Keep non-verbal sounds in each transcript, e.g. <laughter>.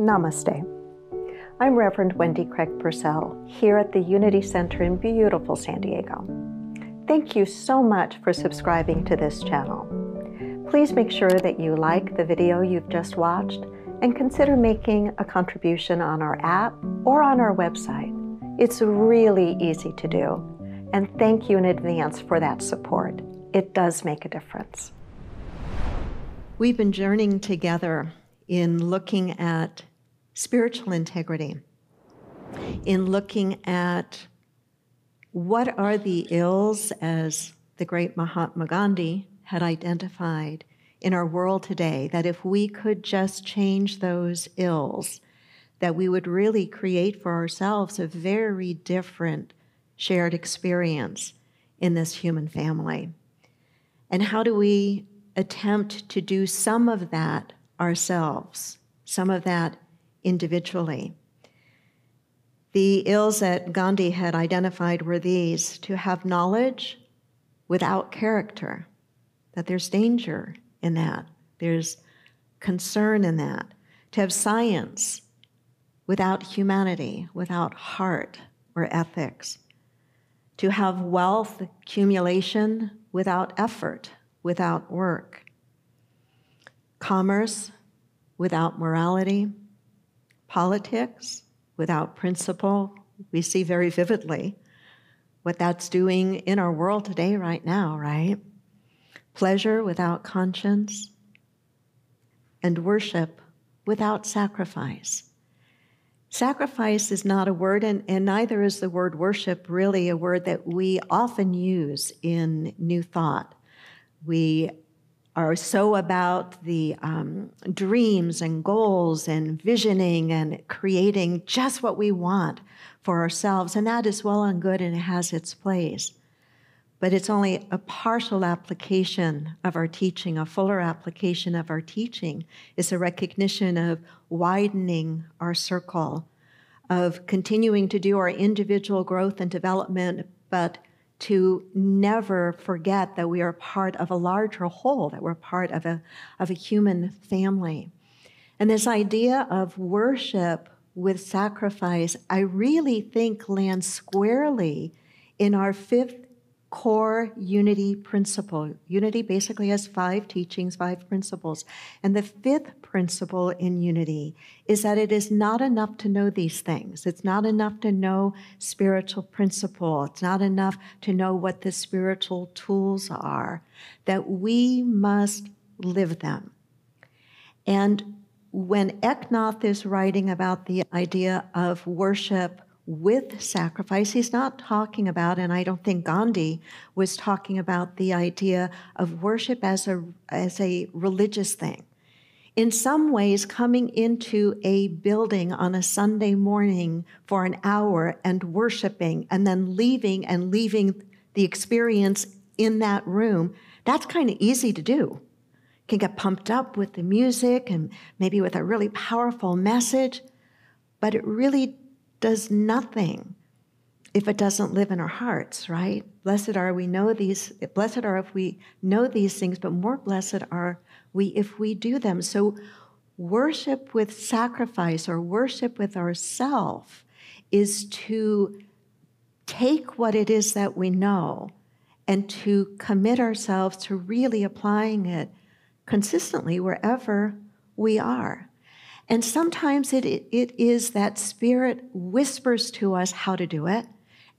Namaste. I'm Reverend Wendy Craig Purcell here at the Unity Center in beautiful San Diego. Thank you so much for subscribing to this channel. Please make sure that you like the video you've just watched and consider making a contribution on our app or on our website. It's really easy to do, and thank you in advance for that support. It does make a difference. We've been journeying together in looking at spiritual integrity, in looking at what are the ills, as the great Mahatma Gandhi had identified in our world today, that if we could just change those ills, that we would really create for ourselves a very different shared experience in this human family. And how do we attempt to do some of that ourselves, some of that individually. The ills that Gandhi had identified were these to have knowledge without character, that there's danger in that, there's concern in that, to have science without humanity, without heart or ethics, to have wealth accumulation without effort, without work, commerce without morality, politics without principle. We see very vividly what that's doing in our world today, right now, right? Pleasure without conscience, and worship without sacrifice. Sacrifice is not a word, and, and, neither is the word worship really a word that we often use in New Thought. We are so about the um, dreams and goals and visioning and creating just what we want for ourselves. And that is well and good and it has its place. But it's only a partial application of our teaching. A fuller application of our teaching is a recognition of widening our circle, of continuing to do our individual growth and development, but to never forget that we are part of a larger whole, that we're part of a, of a human family. And this idea of worship with sacrifice, I really think lands squarely in our fifth core unity principle. Unity basically has five teachings, five principles. And the fifth principle in unity is that it is not enough to know these things. It's not enough to know spiritual principle. It's not enough to know what the spiritual tools are, that we must live them. And when Eknath is writing about the idea of worship, with sacrifice. He's not talking about, and I don't think Gandhi was talking about the idea of worship as a, as a religious thing. In some ways, coming into a building on a Sunday morning for an hour and worshiping and then leaving and leaving the experience in that room, that's kind of easy to do. Can get pumped up with the music and maybe with a really powerful message, but it really does nothing if it doesn't live in our hearts, right? Blessed are we know these, blessed are if we know these things, but more blessed are we if we do them. So worship with sacrifice or worship with ourself is to take what it is that we know and to commit ourselves to really applying it consistently wherever we are. And sometimes it, it is that Spirit whispers to us how to do it.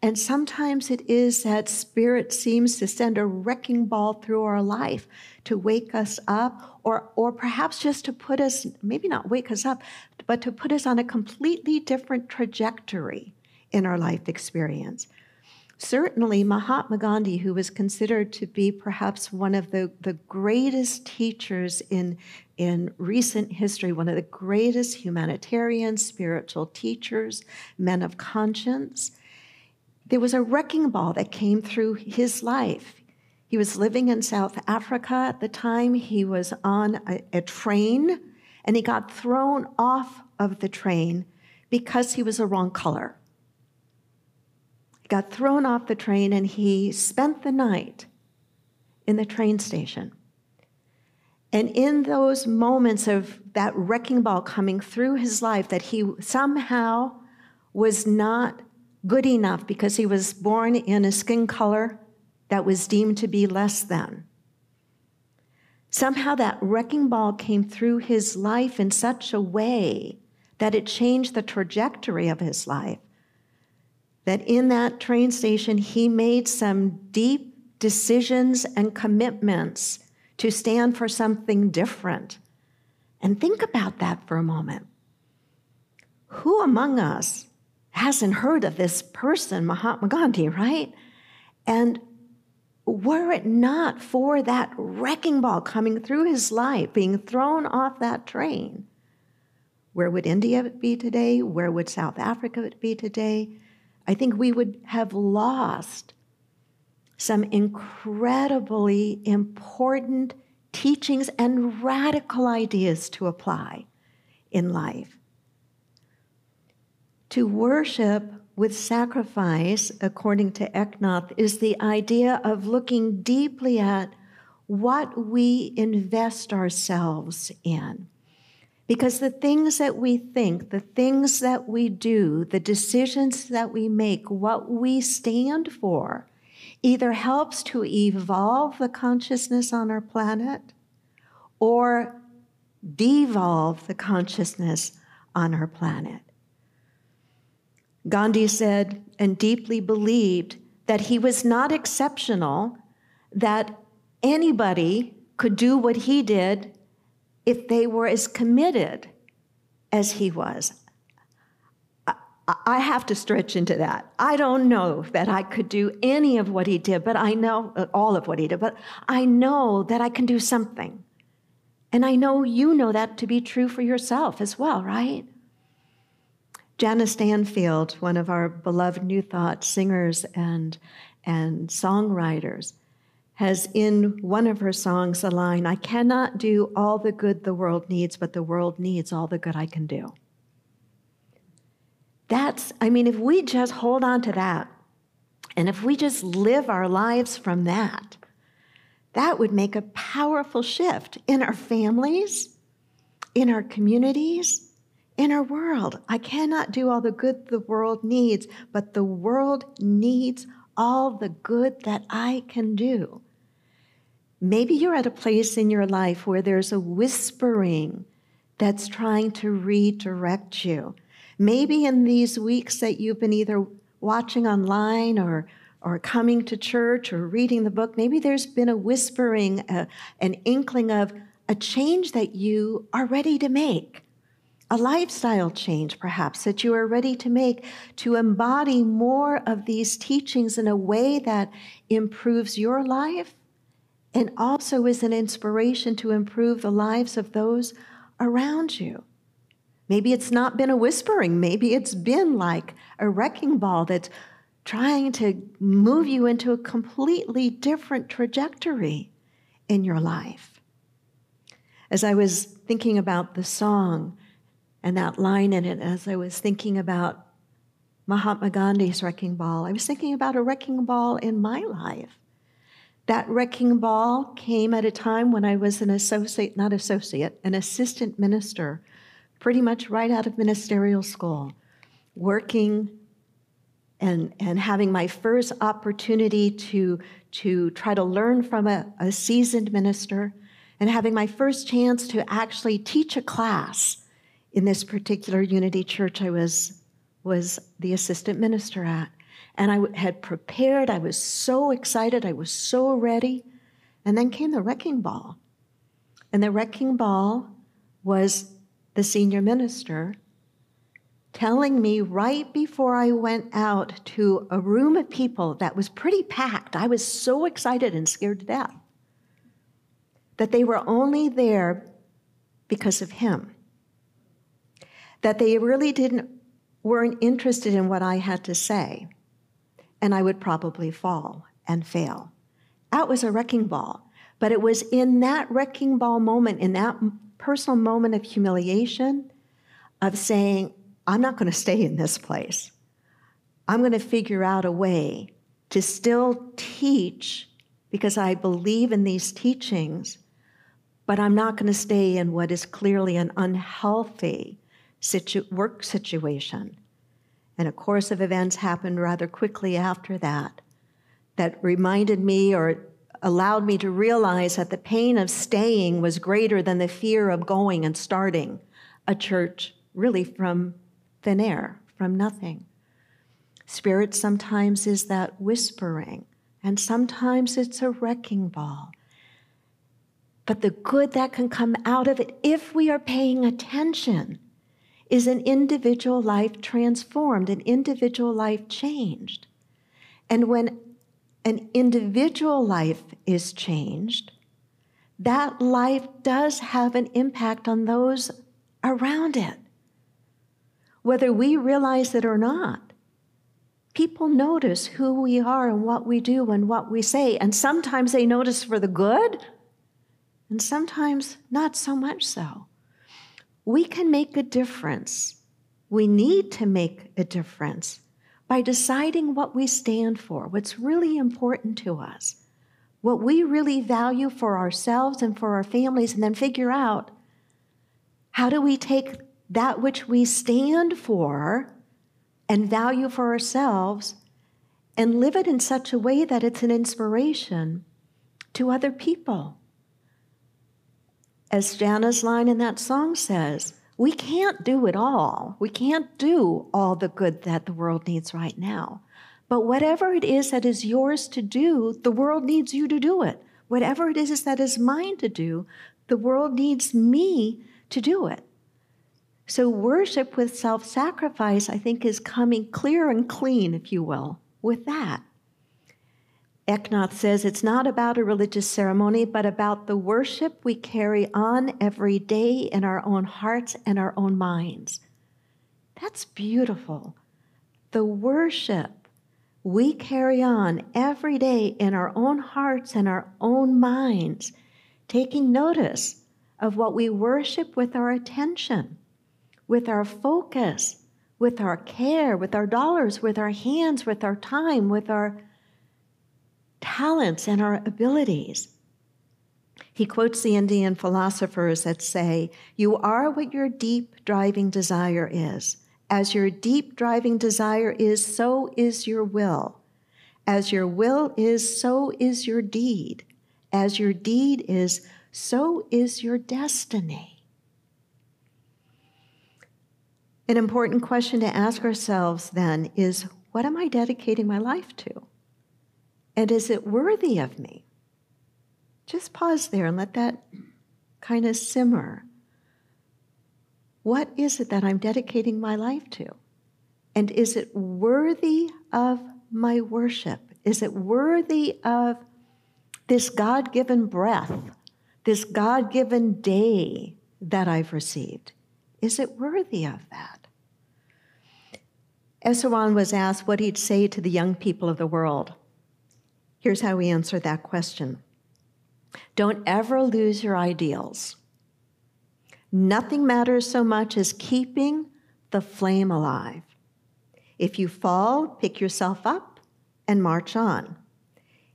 And sometimes it is that Spirit seems to send a wrecking ball through our life to wake us up, or, or perhaps just to put us, maybe not wake us up, but to put us on a completely different trajectory in our life experience. Certainly, Mahatma Gandhi, who was considered to be perhaps one of the, the greatest teachers in, in recent history, one of the greatest humanitarian, spiritual teachers, men of conscience, there was a wrecking ball that came through his life. He was living in South Africa at the time. He was on a, a train and he got thrown off of the train because he was the wrong color got thrown off the train and he spent the night in the train station. And in those moments of that wrecking ball coming through his life, that he somehow was not good enough because he was born in a skin color that was deemed to be less than. Somehow that wrecking ball came through his life in such a way that it changed the trajectory of his life. That in that train station, he made some deep decisions and commitments to stand for something different. And think about that for a moment. Who among us hasn't heard of this person, Mahatma Gandhi, right? And were it not for that wrecking ball coming through his life, being thrown off that train, where would India be today? Where would South Africa be today? I think we would have lost some incredibly important teachings and radical ideas to apply in life. To worship with sacrifice, according to Eknath, is the idea of looking deeply at what we invest ourselves in. Because the things that we think, the things that we do, the decisions that we make, what we stand for, either helps to evolve the consciousness on our planet or devolve the consciousness on our planet. Gandhi said and deeply believed that he was not exceptional, that anybody could do what he did if they were as committed as he was. I have to stretch into that. I don't know that I could do any of what he did, but I know uh, all of what he did, but I know that I can do something. And I know you know that to be true for yourself as well, right? Jana Stanfield, one of our beloved New Thought singers and, and songwriters, has in one of her songs a line I cannot do all the good the world needs, but the world needs all the good I can do. That's, I mean, if we just hold on to that, and if we just live our lives from that, that would make a powerful shift in our families, in our communities, in our world. I cannot do all the good the world needs, but the world needs all the good that I can do. Maybe you're at a place in your life where there's a whispering that's trying to redirect you. Maybe in these weeks that you've been either watching online or or coming to church or reading the book, maybe there's been a whispering, uh, an inkling of a change that you are ready to make a lifestyle change, perhaps, that you are ready to make to embody more of these teachings in a way that improves your life and also is an inspiration to improve the lives of those around you. Maybe it's not been a whispering, maybe it's been like a wrecking ball that's trying to move you into a completely different trajectory in your life. As I was thinking about the song, and that line in it as I was thinking about Mahatma Gandhi's wrecking ball. I was thinking about a wrecking ball in my life. That wrecking ball came at a time when I was an associate, not associate, an assistant minister, pretty much right out of ministerial school, working and, and having my first opportunity to, to try to learn from a, a seasoned minister and having my first chance to actually teach a class in this particular Unity church I was, was the assistant minister at. And I had prepared, I was so excited, I was so ready. And then came the wrecking ball. And the wrecking ball was the senior minister telling me right before I went out to a room of people that was pretty packed. I was so excited and scared to death that they were only there because of him that they really didn't weren't interested in what I had to say, and I would probably fall and fail. That was a wrecking ball. But it was in that wrecking ball moment, in that personal moment of humiliation, of saying, I'm not going to stay in this place. I'm going to figure out a way to still teach because I believe in these teachings, but I'm not going to stay in what is clearly an unhealthy situ- work situation. And a course of events happened rather quickly after that that reminded me or allowed me to realize that the pain of staying was greater than the fear of going and starting a church really from thin air, from nothing. Spirit sometimes is that whispering, and sometimes it's a wrecking ball. But the good that can come out of it, if we are paying attention, is an individual life transformed, an individual life changed. And when an individual life is changed, that life does have an impact on those around it. Whether we realize it or not, people notice who we are and what we do and what we say. And sometimes they notice for the good, and sometimes not so much so. We can make a difference. We need to make a difference by deciding what we stand for, what's really important to us, what we really value for ourselves and for our families, and then figure out how do we take that which we stand for and value for ourselves and live it in such a way that it's an inspiration to other people. As Jana's line in that song says, we can't do it all. We can't do all the good that the world needs right now. But whatever it is that is yours to do, the world needs you to do it. Whatever it is that is mine to do, the world needs me to do it. So, worship with self sacrifice, I think, is coming clear and clean, if you will, with that. Eknath says it's not about a religious ceremony, but about the worship we carry on every day in our own hearts and our own minds. That's beautiful. The worship we carry on every day in our own hearts and our own minds, taking notice of what we worship with our attention, with our focus, with our care, with our dollars, with our hands, with our time, with our talents and our abilities. He quotes the Indian philosophers that say, You are what your deep driving desire is. As your deep driving desire is, so is your will. As your will is, so is your deed. As your deed is, so is your destiny. An important question to ask ourselves then is what am I dedicating my life to? And is it worthy of me? Just pause there and let that kind of simmer. What is it that I'm dedicating my life to? And is it worthy of my worship? Is it worthy of this God given breath, this God given day that I've received? Is it worthy of that? Easwaran was asked what he'd say to the young people of the world. Here's how we answer that question Don't ever lose your ideals. Nothing matters so much as keeping the flame alive. If you fall, pick yourself up and march on.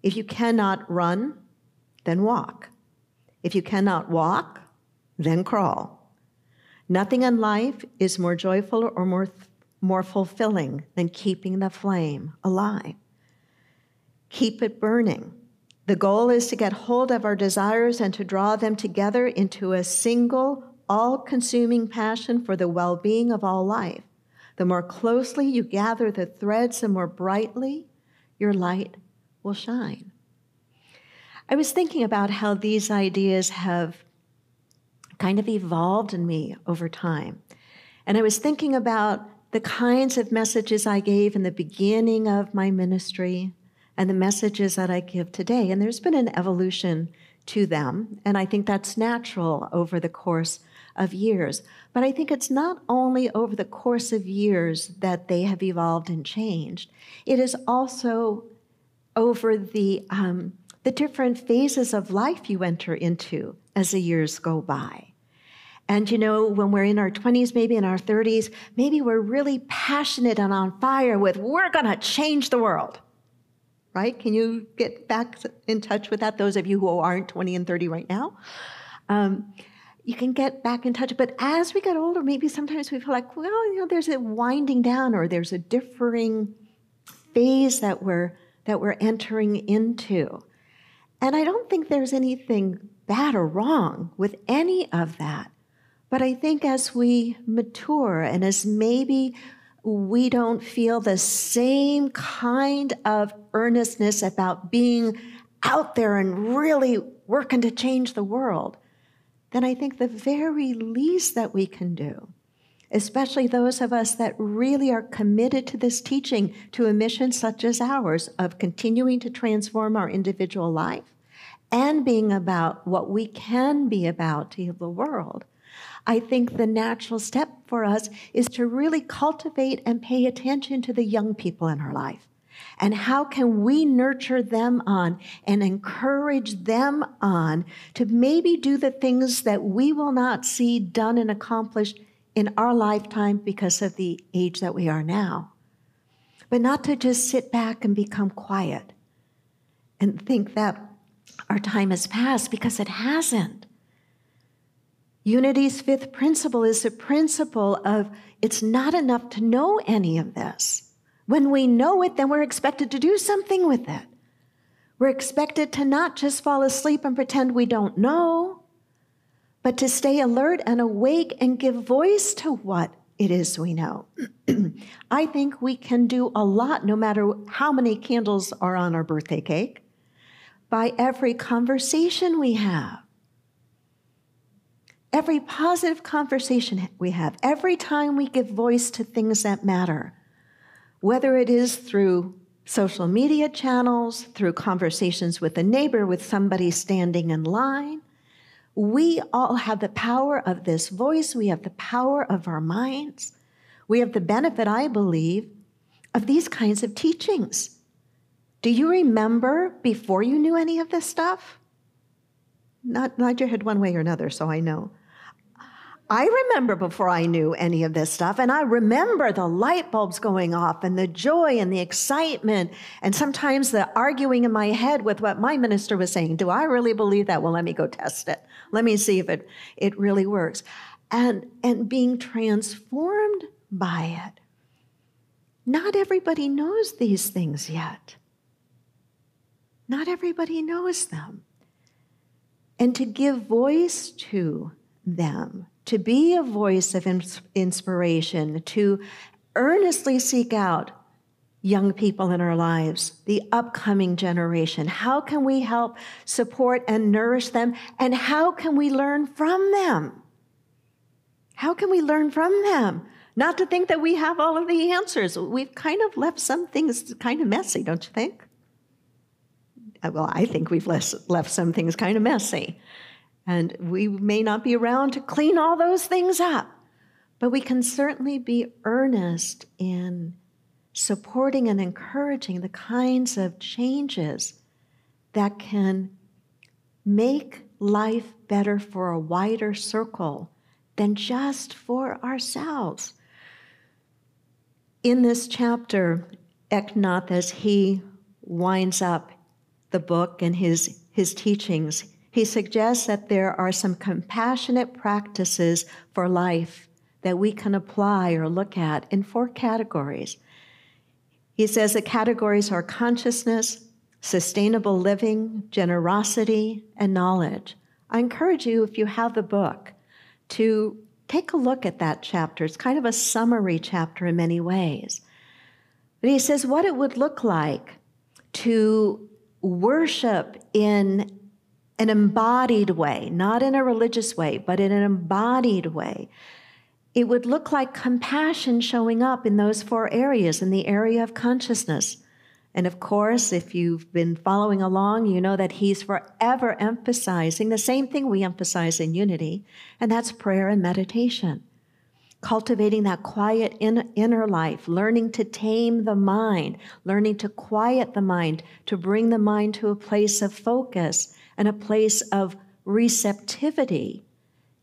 If you cannot run, then walk. If you cannot walk, then crawl. Nothing in life is more joyful or more, more fulfilling than keeping the flame alive keep it burning. The goal is to get hold of our desires and to draw them together into a single, all consuming passion for the well being of all life. The more closely you gather the threads, the more brightly your light will shine. I was thinking about how these ideas have kind of evolved in me over time. And I was thinking about the kinds of messages I gave in the beginning of my ministry, and the messages that I give today. And there's been an evolution to them, and I think that's natural over the course of years. But I think it's not only over the course of years that they have evolved and changed, it is also over the, um, the different phases of life you enter into as the years go by. And you know, when we're in our 20s, maybe in our 30s, maybe we're really passionate and on fire with, we're to change the world right? Can you get back in touch with that, those of you who aren't 20 and 30 right now? Um, you can get back in touch. But as we get older, maybe sometimes we feel like, well, you know, there's a winding down or there's a differing phase that we're that we're entering into. And I don't think there's anything bad or wrong with any of that. But I think as we mature and as maybe we don't feel the same kind of earnestness about being out there and really working to change the world, then I think the very least that we can do, especially those of us that really are committed to this teaching, to a mission such as ours of continuing to transform our individual life and being about what we can be about to the world. I think the natural step for us is to really cultivate and pay attention to the young people in our life. And how can we nurture them on and encourage them on to maybe do the things that we will not see done and accomplished in our lifetime because of the age that we are now? But not to just sit back and become quiet and think that our time has passed because it hasn't. Unity's fifth principle is the principle of it's not enough to know any of this. When we know it, then we're expected to do something with it. We're expected to not just fall asleep and pretend we don't know, but to stay alert and awake and give voice to what it is we know. <clears throat> I think we can do a lot, no matter how many candles are on our birthday cake, by every conversation we have. Every positive conversation we have, every time we give voice to things that matter, whether it is through social media channels, through conversations with a neighbor, with somebody standing in line. We all have the power of this voice. We have the power of our minds. We have the benefit, I believe, of these kinds of teachings. Do you remember before you knew any of this stuff? Not nod your head one way or another, so I know. I remember before I knew any of this stuff, and I remember the light bulbs going off and the joy and the excitement, and sometimes the arguing in my head with what my minister was saying. Do I really believe that? Well, let me go test it. Let me see if it, it really works. And, and being transformed by it. Not everybody knows these things yet. Not everybody knows them. And to give voice to them to be a voice of inspiration, to earnestly seek out young people in our lives, the upcoming generation. How can we help support and nourish them? And how can we learn from them? How can we learn from them? Not to think that we have all of the answers. We've kind of left some things kind of messy, don't you think? Uh, well, I think we've left some things kind of messy. And we may not be around to clean all those things up, but we can certainly be earnest in supporting and encouraging the kinds of changes that can make life better for a wider circle than just for ourselves. In this chapter, Eknath, as he winds up the book and his, his teachings, he suggests that there are some compassionate practices for life that we can apply or look at in four categories. He says the categories are consciousness, sustainable living, generosity, and knowledge. I encourage you, if you have the book, to take a look at that chapter. It's kind of a summary chapter in many ways. But he says what it would look like to worship in an embodied way, not in a religious way, but in an embodied way. It would look like compassion showing up in those four areas, in the area of consciousness. And of course, if you've been following along, you know that he's forever emphasizing the same thing we emphasize in unity, and that's prayer and meditation. Cultivating that quiet in, inner life, learning to tame the mind, learning to quiet the mind, to bring the mind to a place of focus and a place of receptivity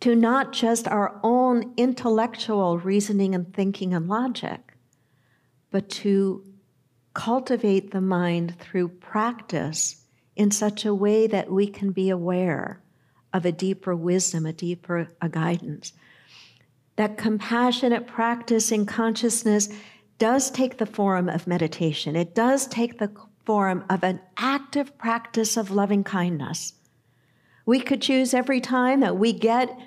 to not just our own intellectual reasoning and thinking and logic, but to cultivate the mind through practice in such a way that we can be aware of a deeper wisdom, a deeper a guidance. That compassionate practice in consciousness does take the form of meditation. It does take the form of an active practice of loving kindness. We could choose every time that we get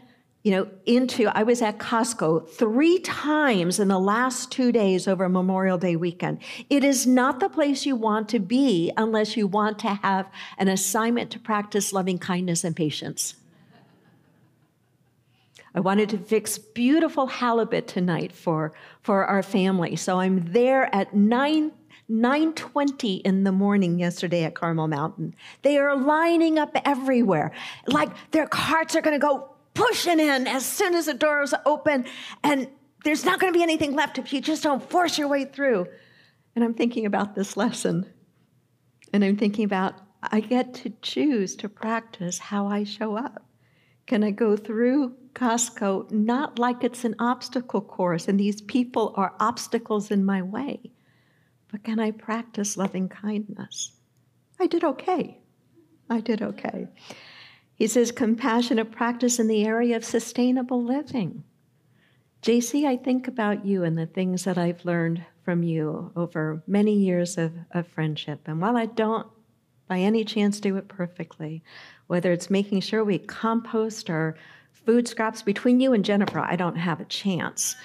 you know, into, I was at Costco three times in the last two days over Memorial Day weekend. It is not the place you want to be unless you want to have an assignment to practice loving kindness and patience. I wanted to fix beautiful halibut tonight for, for our family. So I'm there at 9 9:20 in the morning yesterday at Carmel Mountain. They are lining up everywhere. Like their carts are going to go pushing in as soon as the doors open, and there's not going to be anything left if you just don't force your way through. And I'm thinking about this lesson, and I'm thinking about I get to choose to practice how I show up. Can I go through Costco not like it's an obstacle course and these people are obstacles in my way, but can I practice loving kindness? I did okay. I did okay. He says compassionate practice in the area of sustainable living. JC, I think about you and the things that I've learned from you over many years of, of friendship. And while I don't by any chance do it perfectly, whether it's making sure we compost our food scraps between you and Jennifer, I don't have a chance.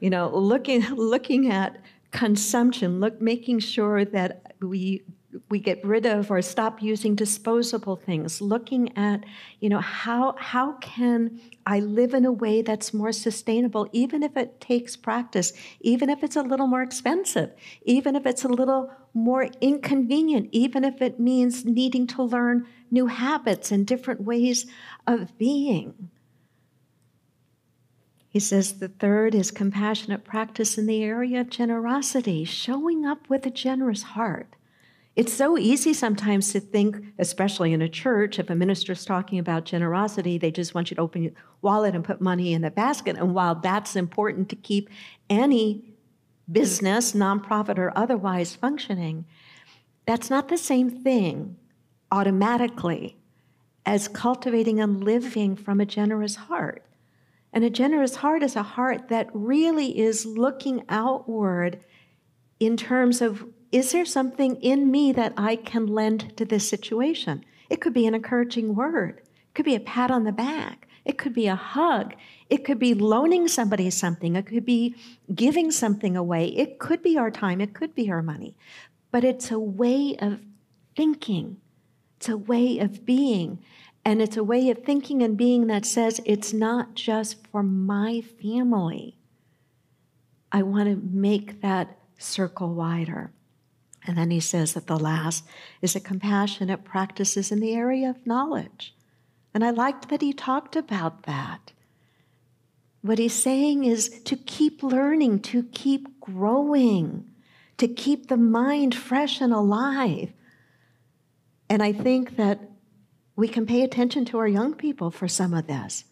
You know, looking <laughs> looking at consumption, look making sure that we we get rid of or stop using disposable things looking at you know how how can i live in a way that's more sustainable even if it takes practice even if it's a little more expensive even if it's a little more inconvenient even if it means needing to learn new habits and different ways of being he says the third is compassionate practice in the area of generosity, showing up with a generous heart. It's so easy sometimes to think, especially in a church, if a minister's talking about generosity, they just want you to open your wallet and put money in the basket. And while that's important to keep any business, nonprofit or otherwise, functioning, that's not the same thing automatically as cultivating and living from a generous heart. And a generous heart is a heart that really is looking outward in terms of is there something in me that I can lend to this situation? It could be an encouraging word, it could be a pat on the back, it could be a hug, it could be loaning somebody something, it could be giving something away, it could be our time, it could be our money. But it's a way of thinking, it's a way of being. And it's a way of thinking and being that says it's not just for my family. I want to make that circle wider. And then he says that the last is a compassionate practices in the area of knowledge. And I liked that he talked about that. What he's saying is to keep learning, to keep growing, to keep the mind fresh and alive. And I think that we can pay attention to our young people for some of this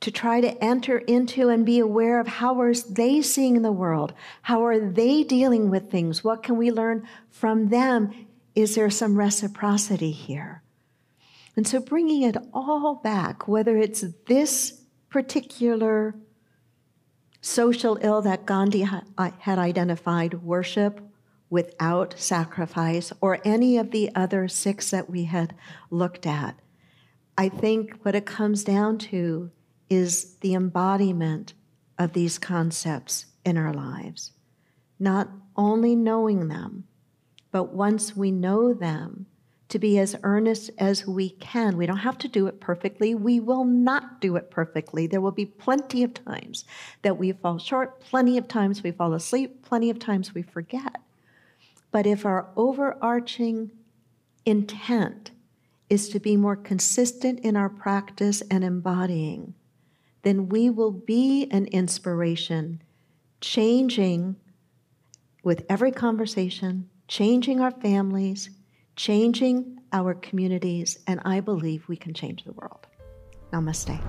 to try to enter into and be aware of how are they seeing the world? How are they dealing with things? What can we learn from them? Is there some reciprocity here? And so bringing it all back whether it's this particular social ill that gandhi had identified worship without sacrifice or any of the other six that we had looked at i think what it comes down to is the embodiment of these concepts in our lives. Not only knowing them, but once we know them, to be as earnest as we can. We don't have to do it perfectly. We will not do it perfectly. There will be plenty of times that we fall short, plenty of times we fall asleep, plenty of times we forget. But if our overarching intent is to be more consistent in our practice and embodying, then we will be an inspiration, changing with every conversation, changing our families, changing our communities, and I believe we can change the world. Namaste.